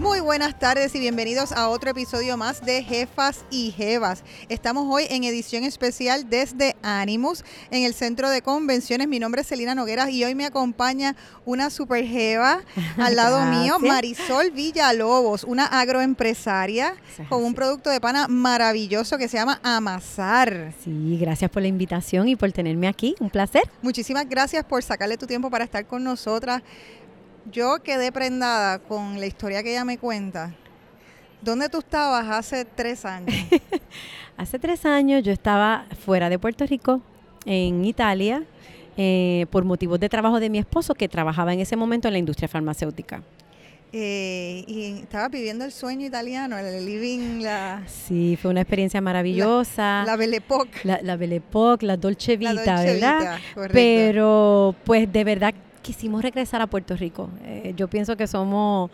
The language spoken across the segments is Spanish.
Muy buenas tardes y bienvenidos a otro episodio más de Jefas y Jevas. Estamos hoy en edición especial desde Animus, en el centro de convenciones. Mi nombre es Celina Nogueras y hoy me acompaña una super jeva al lado mío, Marisol Villalobos, una agroempresaria con un producto de pana maravilloso que se llama Amasar. Sí, gracias por la invitación y por tenerme aquí. Un placer. Muchísimas gracias por sacarle tu tiempo para estar con nosotras yo quedé prendada con la historia que ella me cuenta. ¿Dónde tú estabas hace tres años? hace tres años yo estaba fuera de Puerto Rico, en Italia, eh, por motivos de trabajo de mi esposo, que trabajaba en ese momento en la industria farmacéutica. Eh, y estaba viviendo el sueño italiano, el living, la... Sí, fue una experiencia maravillosa. La, Belle Époque. La, la Belle Époque, la Dolce Vita, ¿verdad? Pero, pues, de verdad quisimos regresar a Puerto Rico. Eh, yo pienso que somos,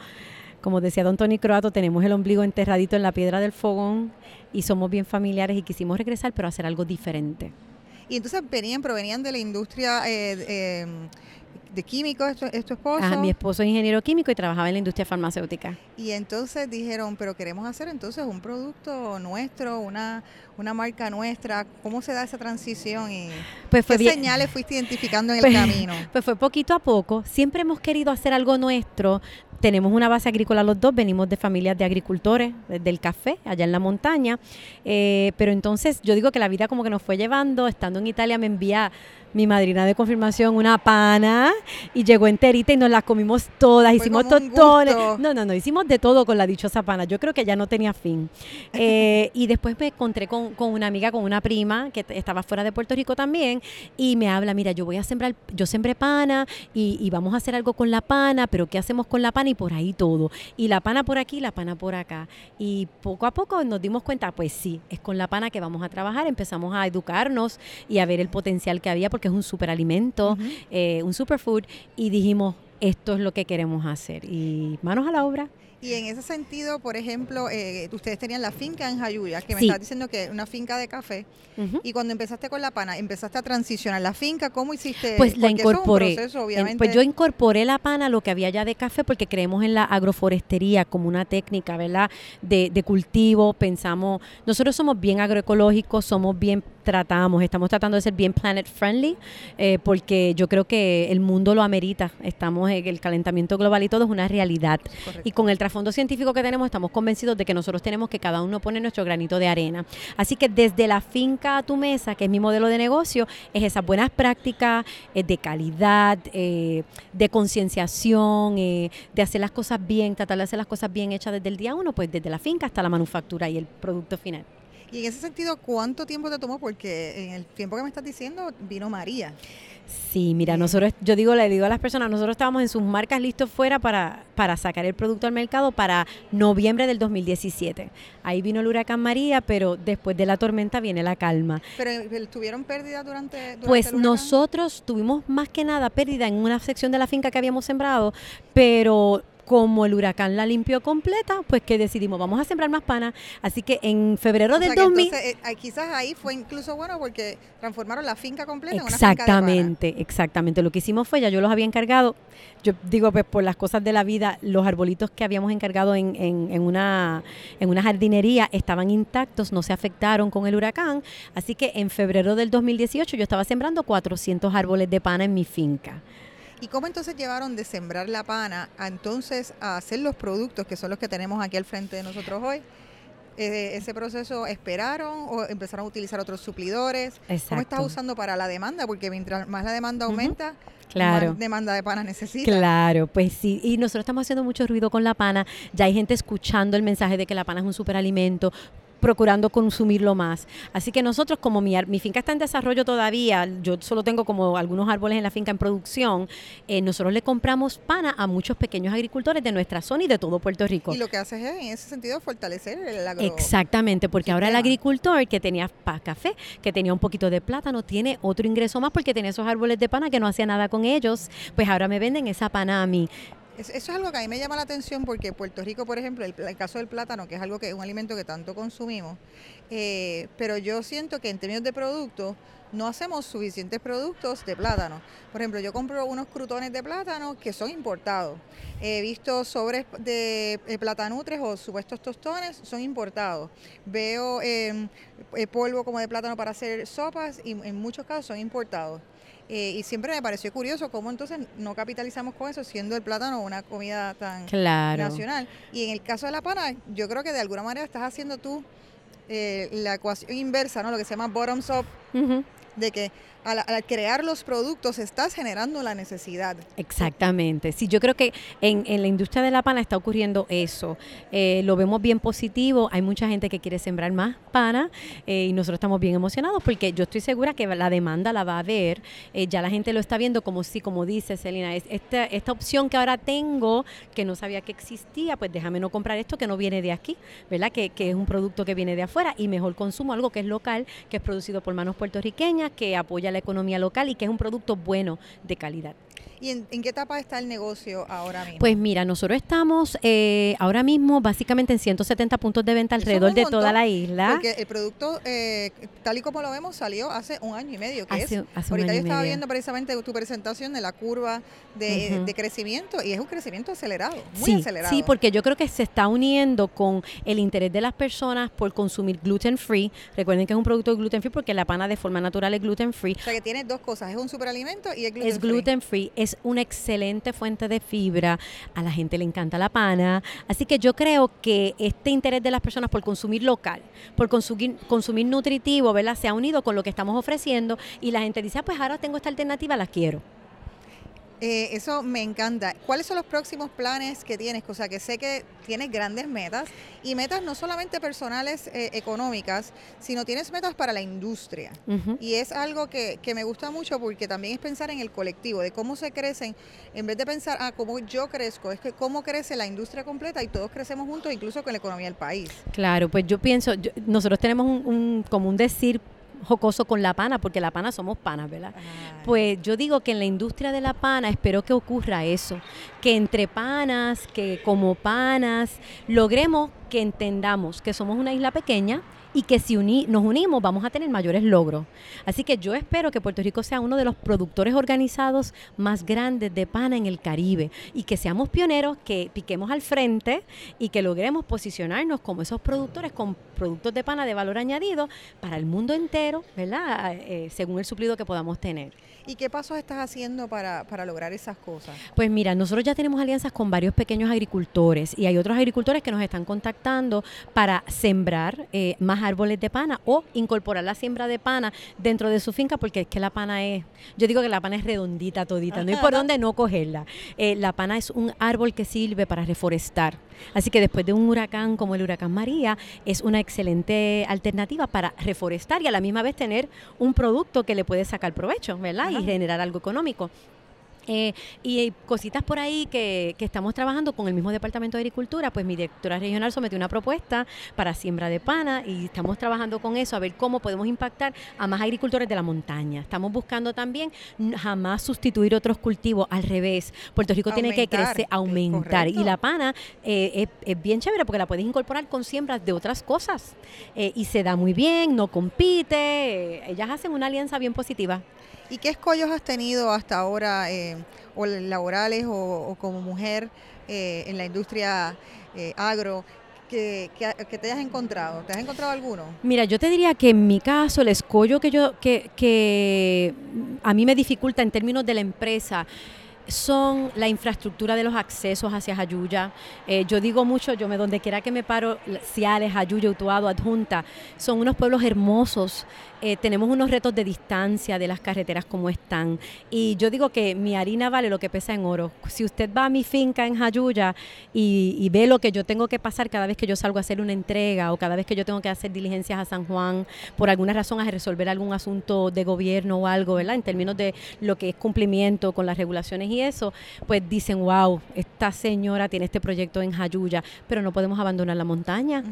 como decía don Tony Croato, tenemos el ombligo enterradito en la piedra del fogón y somos bien familiares y quisimos regresar, pero hacer algo diferente. Y entonces venían, provenían de la industria eh, em, de químicos, ¿es tu, esposo? mi esposo es ingeniero químico y trabajaba en la industria farmacéutica. Y entonces dijeron, pero queremos hacer entonces un producto nuestro, una, una marca nuestra. ¿Cómo se da esa transición y pues qué señales fuiste identificando en el pues, camino? Pues fue poquito a poco. Siempre hemos querido hacer algo nuestro. Tenemos una base agrícola los dos, venimos de familias de agricultores, del café, allá en la montaña. Eh, pero entonces yo digo que la vida como que nos fue llevando. Estando en Italia me envía mi madrina de confirmación una pana y llegó enterita y nos la comimos todas, hicimos totones. No, no, no, hicimos de todo con la dichosa pana. Yo creo que ya no tenía fin. Eh, y después me encontré con, una amiga, con una prima que estaba fuera de Puerto Rico también y me habla, mira, yo voy a sembrar, yo sembré pana y, y vamos a hacer algo con la pana, pero ¿qué hacemos con la pana? Y por ahí todo. Y la pana por aquí, la pana por acá. Y poco a poco nos dimos cuenta, pues sí, es con la pana que vamos a trabajar. Empezamos a educarnos y a ver el potencial que había porque es un superalimento, eh, un superfood, y dijimos, esto es lo que queremos hacer. Y manos a la obra. Y en ese sentido, por ejemplo, eh, ustedes tenían la finca en Jayuya, que me estás diciendo que es una finca de café. Y cuando empezaste con la pana, empezaste a transicionar la finca, ¿cómo hiciste? Pues la incorporé. Pues yo incorporé la pana, lo que había ya de café, porque creemos en la agroforestería como una técnica, ¿verdad? De, de cultivo, pensamos, nosotros somos bien agroecológicos, somos bien tratamos, estamos tratando de ser bien planet friendly, eh, porque yo creo que el mundo lo amerita. Estamos en el calentamiento global y todo es una realidad. Y con el trasfondo científico que tenemos, estamos convencidos de que nosotros tenemos que cada uno poner nuestro granito de arena. Así que desde la finca a tu mesa, que es mi modelo de negocio, es esas buenas prácticas eh, de calidad, eh, de concienciación, de hacer las cosas bien, tratar de hacer las cosas bien hechas desde el día uno, pues desde la finca hasta la manufactura y el producto final. Y en ese sentido, ¿cuánto tiempo te tomó? Porque en el tiempo que me estás diciendo, vino María. Sí, mira, nosotros, yo digo, le digo a las personas, nosotros estábamos en sus marcas listos fuera para, para sacar el producto al mercado para noviembre del 2017. Ahí vino el huracán María, pero después de la tormenta viene la calma. ¿Pero eh, tuvieron pérdida durante, durante Pues nosotros tuvimos más que nada pérdida en una sección de la finca que habíamos sembrado, pero como el huracán la limpió completa, pues que decidimos, vamos a sembrar más pana. Así que en febrero del 2000... Entonces, eh, quizás ahí fue incluso bueno porque transformaron la finca completa en una finca Exactamente, exactamente. Lo que hicimos fue, ya yo los había encargado, yo digo, pues por las cosas de la vida, los arbolitos que habíamos encargado en, en, una, en una jardinería estaban intactos, no se afectaron con el huracán. Así que en febrero del 2018 yo estaba sembrando 400 árboles de pana en mi finca. ¿Y cómo entonces llevaron de sembrar la pana a entonces a hacer los productos que son los que tenemos aquí al frente de nosotros hoy? Eh, ese proceso esperaron o empezaron a utilizar otros suplidores? ¿Cómo estás usando para la demanda? Porque mientras más la demanda aumenta, más demanda de pana necesita. Claro, pues sí. Y nosotros estamos haciendo mucho ruido con la pana. Ya hay gente escuchando el mensaje de que la pana es un superalimento procurando consumirlo más. Así que nosotros, como mi, mi finca está en desarrollo todavía, yo solo tengo como algunos árboles en la finca en producción, eh, nosotros le compramos pana a muchos pequeños agricultores de nuestra zona y de todo Puerto Rico. Y lo que haces es, en ese sentido, fortalecer el agro... Exactamente, porque ahora el agricultor que tenía café, que tenía un poquito de plátano, tiene otro ingreso más porque tenía esos árboles de pana que no hacía nada con ellos, pues ahora me venden esa pana a mí eso es algo que a mí me llama la atención porque Puerto Rico, por ejemplo, el, caso del plátano, que es algo que es un alimento que tanto consumimos, eh, pero yo siento que en términos de productos no hacemos suficientes productos de plátano. Por ejemplo, yo compro unos crutones de plátano que son importados. He visto sobres de, platanutres o supuestos tostones, son importados. Veo em, eh, polvo como de plátano para hacer sopas y en muchos casos son importados. Eh, y siempre me pareció curioso cómo entonces no capitalizamos con eso, siendo el plátano una comida tan nacional. Y en el caso de la pana, yo creo que de alguna manera estás haciendo tú eh, la ecuación inversa, ¿no? Lo que se llama bottoms up, de que al, crear los productos estás generando la necesidad. Exactamente. Sí, yo creo que en, la industria de la pana está ocurriendo eso. Eh, lo vemos bien positivo. Hay mucha gente que quiere sembrar más pana eh, y nosotros estamos bien emocionados porque yo estoy segura que la demanda la va a ver. Eh, ya la gente lo está viendo como si, como dice Celina, es esta, esta opción que ahora tengo que no sabía que existía, pues déjame no comprar esto que no viene de aquí, ¿verdad? Que, que es un producto que viene de afuera y mejor consumo algo que es local, que es producido por manos puertorriqueñas, que apoya la economía local y que es un producto bueno de calidad. ¿Y en, qué etapa está el negocio ahora mismo? Pues mira, nosotros estamos eh, ahora mismo básicamente en 170 puntos de venta alrededor de toda la isla. Porque el producto, eh, tal y como lo vemos, salió hace un año y medio. Que es, ahorita yo estaba viendo precisamente tu presentación de la curva de, crecimiento y es un crecimiento acelerado, muy acelerado. Sí, porque yo creo que se está uniendo con el interés de las personas por consumir gluten free. Recuerden que es un producto gluten free porque la pana de forma natural es gluten free. O sea que tiene dos cosas, es un superalimento y es gluten es gluten free es una excelente fuente de fibra, a la gente le encanta la pana, así que yo creo que este interés de las personas por consumir local, por consumir, consumir nutritivo, ¿verdad? Se ha unido con lo que estamos ofreciendo y la gente dice, ah, pues ahora tengo esta alternativa, la quiero. Eh, eso me encanta. ¿Cuáles son los próximos planes que tienes? O sea, que sé que tienes grandes metas y metas no solamente personales eh, económicas, sino tienes metas para la industria. Y es algo que, que, me gusta mucho porque también es pensar en el colectivo, de cómo se crecen, en vez de pensar, ah, cómo yo crezco, es que cómo crece la industria completa y todos crecemos juntos, incluso con la economía del país. Claro, pues yo pienso, nosotros tenemos un, un, como un decir jocoso con la pana, porque la pana somos panas, ¿verdad? Pues yo digo que en la industria de la pana espero que ocurra eso, que entre panas, que como panas, logremos que entendamos que somos una isla pequeña y que si nos unimos vamos a tener mayores logros. Así que yo espero que Puerto Rico sea uno de los productores organizados más grandes de pana en el Caribe y que seamos pioneros, que piquemos al frente y que logremos posicionarnos como esos productores con productos de pana de valor añadido para el mundo entero, ¿verdad? Eh, según el suplido que podamos tener. ¿Y qué pasos estás haciendo para, para, lograr esas cosas? Pues mira, nosotros ya tenemos alianzas con varios pequeños agricultores y hay otros agricultores que nos están contactando para sembrar eh, más árboles de pana o incorporar la siembra de pana dentro de su finca porque es que la pana es, yo digo que la pana es redondita todita, no hay por dónde no cogerla. Eh, la pana es un árbol que sirve para reforestar. Así que después de un huracán como el huracán María, es una excelente alternativa para reforestar y a la misma vez tener un producto que le puede sacar provecho, ¿verdad? Y generar algo económico. Eh, y cositas por ahí que, que, estamos trabajando con el mismo Departamento de Agricultura, pues mi directora regional sometió una propuesta para siembra de pana y estamos trabajando con eso a ver cómo podemos impactar a más agricultores de la montaña. Estamos buscando también jamás sustituir otros cultivos, al revés. Puerto Rico tiene que crecer, aumentar. Y la pana eh, es, bien chévere porque la puedes incorporar con siembras de otras cosas eh, y se da muy bien, no compite. ellas hacen una alianza bien positiva. ¿Y qué escollos has tenido hasta ahora, eh, o laborales o, como mujer eh, en la industria eh, agro? Que, que, te hayas encontrado? ¿Te has encontrado alguno? Mira, yo te diría que en mi caso el escollo que yo que, que a mí me dificulta en términos de la empresa son la infraestructura de los accesos hacia Jayuya. Eh, yo digo mucho, yo me donde quiera que me paro, Ciales, Jayuya, Utuado, Adjunta, son unos pueblos hermosos. Eh, tenemos unos retos de distancia de las carreteras como están. Y yo digo que mi harina vale lo que pesa en oro. Si usted va a mi finca en Jayuya y, y ve lo que yo tengo que pasar cada vez que yo salgo a hacer una entrega o cada vez que yo tengo que hacer diligencias a San Juan, por alguna razón a resolver algún asunto de gobierno o algo, ¿verdad? En términos de lo que es cumplimiento con las regulaciones y eso, pues dicen, wow, esta señora tiene este proyecto en Jayuya, pero no podemos abandonar la montaña,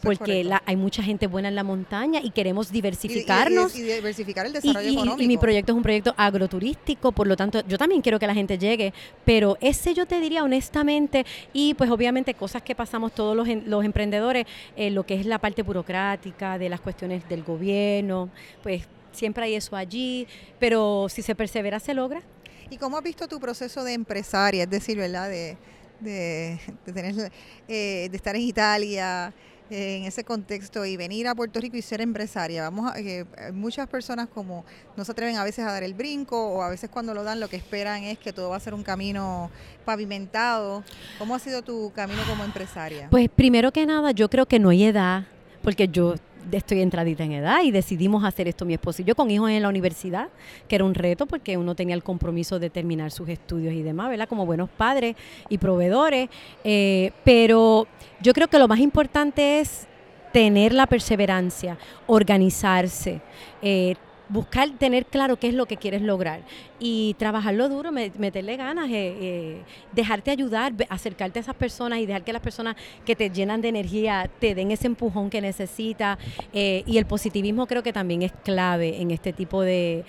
porque la, hay mucha gente buena en la montaña y queremos diversificarnos. Y, diversificar el desarrollo económico. Y mi proyecto es un proyecto agroturístico, por lo tanto, yo también quiero que la gente llegue, pero ese yo te diría honestamente, y pues obviamente cosas que pasamos todos los, los emprendedores, eh, lo que es la parte burocrática de las cuestiones del gobierno, pues siempre hay eso allí, pero si se persevera se logra. ¿Y cómo has visto tu proceso de empresaria? Es decir, ¿verdad? De, de, tener, eh, de estar en Italia, en ese contexto y venir a Puerto Rico y ser empresaria. Vamos a, eh, muchas personas como no se atreven a veces a dar el brinco o a veces cuando lo dan lo que esperan es que todo va a ser un camino pavimentado. ¿Cómo ha sido tu camino como empresaria? Pues primero que nada, yo creo que no hay edad, porque yo estoy entradita en edad y decidimos hacer esto mi esposo y yo con hijos en la universidad, que era un reto porque uno tenía el compromiso de terminar sus estudios y demás, ¿verdad? Como buenos padres y proveedores. Eh, pero yo creo que lo más importante es tener la perseverancia, organizarse, eh, buscar tener claro qué es lo que quieres lograr y trabajarlo duro, meterle ganas, eh, eh, dejarte ayudar, acercarte a esas personas y dejar que las personas que te llenan de energía te den ese empujón que necesitas. Eh, y el positivismo creo que también es clave en este tipo de,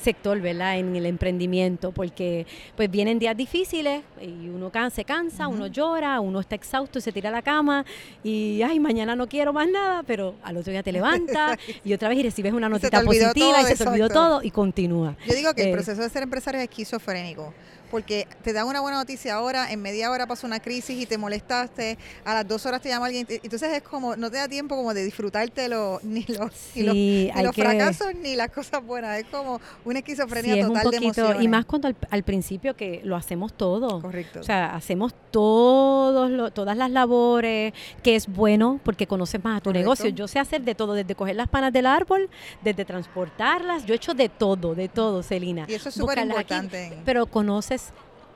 sector, ¿verdad? En el emprendimiento, porque pues vienen días difíciles y uno se cansa, uno llora, uno está exhausto y se tira a la cama y, ay, mañana no quiero más nada, pero al otro día te levantas y otra vez y recibes una notita positiva y se te olvidó todo y continúa. Yo digo que el eh, proceso de ser empresario es esquizofrénico porque te dan una buena noticia ahora, en media hora pasó una crisis y te molestaste, a las dos horas te llama alguien, entonces es como, no te da tiempo como de disfrutarte ni los, ni los, fracasos ni las cosas buenas, es como una esquizofrenia total de emociones. Y más cuando al, principio que lo hacemos todo. Correcto. O sea, hacemos todos todas las labores, que es bueno porque conoces más a tu negocio. Yo sé hacer de todo, desde coger las panas del árbol, desde transportarlas, yo he hecho de todo, de todo, Celina. Y eso es súper importante. Pero conoces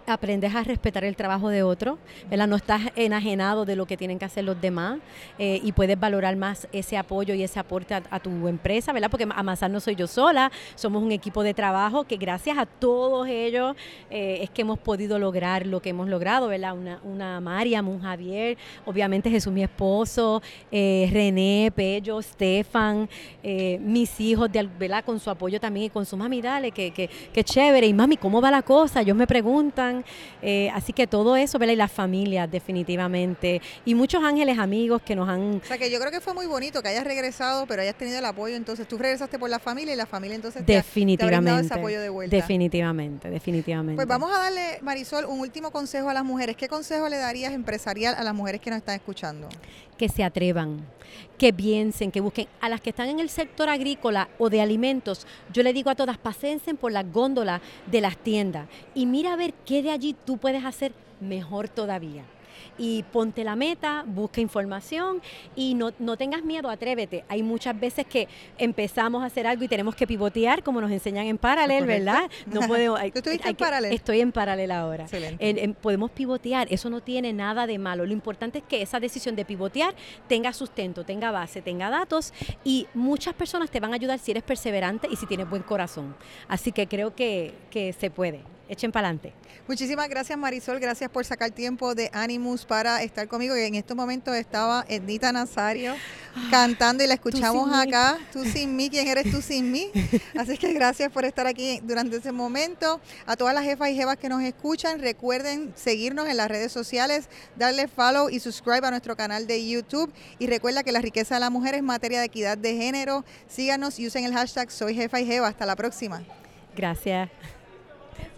aprendes a respetar el trabajo de otro, ¿verdad? No estás enajenado de lo que tienen que hacer los demás eh, y puedes valorar más ese apoyo y ese aporte a, tu empresa, ¿verdad? Porque Amazar no soy yo sola, somos un equipo de trabajo que gracias a todos ellos eh, es que hemos podido lograr lo que hemos logrado, ¿verdad? Una, una Mariam, un Javier, obviamente Jesús mi esposo, eh, René, Pello, Stefan, mis hijos, de, ¿verdad? Con su apoyo también y con su mami, dale, que, que, que chévere. Y mami, ¿cómo va la cosa? Ellos me preguntan eh, así que todo eso, ¿verdad? Y las familias, definitivamente. Y muchos ángeles amigos que nos han... O sea, que yo creo que fue muy bonito que hayas regresado, pero hayas tenido el apoyo. Entonces, tú regresaste por la familia y la familia entonces definitivamente, te, ese apoyo de vuelta. Definitivamente, definitivamente. Pues vamos a darle, Marisol, un último consejo a las mujeres. ¿Qué consejo le darías empresarial a las mujeres que nos están escuchando? Que se atrevan, que piensen, que busquen. A las que están en el sector agrícola o de alimentos, yo le digo a todas, pasense por las góndolas de las tiendas y mira a ver qué de allí tú puedes hacer mejor todavía y ponte la meta, busca información y no, no tengas miedo, atrévete. Hay muchas veces que empezamos a hacer algo y tenemos que pivotear, como nos enseñan en paralel, ¿verdad? No podemos. ¿Tú en paralel? Estoy en paralel ahora. podemos pivotear, eso no tiene nada de malo. Lo importante es que esa decisión de pivotear tenga sustento, tenga base, tenga datos y muchas personas te van a ayudar si eres perseverante y si tienes buen corazón. Así que creo que, que se puede echen para adelante. Muchísimas gracias Marisol, gracias por sacar tiempo de Animus para estar conmigo. Y en estos momentos estaba Ednita Nazario ah, cantando y la escuchamos acá, tú sin mí, ¿quién eres tú sin mí? Así que gracias por estar aquí durante ese momento. A todas las jefas y jefas que nos escuchan, recuerden seguirnos en las redes sociales, darle follow y subscribe a nuestro canal de YouTube. Y recuerda que la riqueza de la mujer es materia de equidad de género. Síganos y usen el hashtag Soy Jefa y Jeva. Hasta la próxima. Gracias.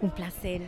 Un placer.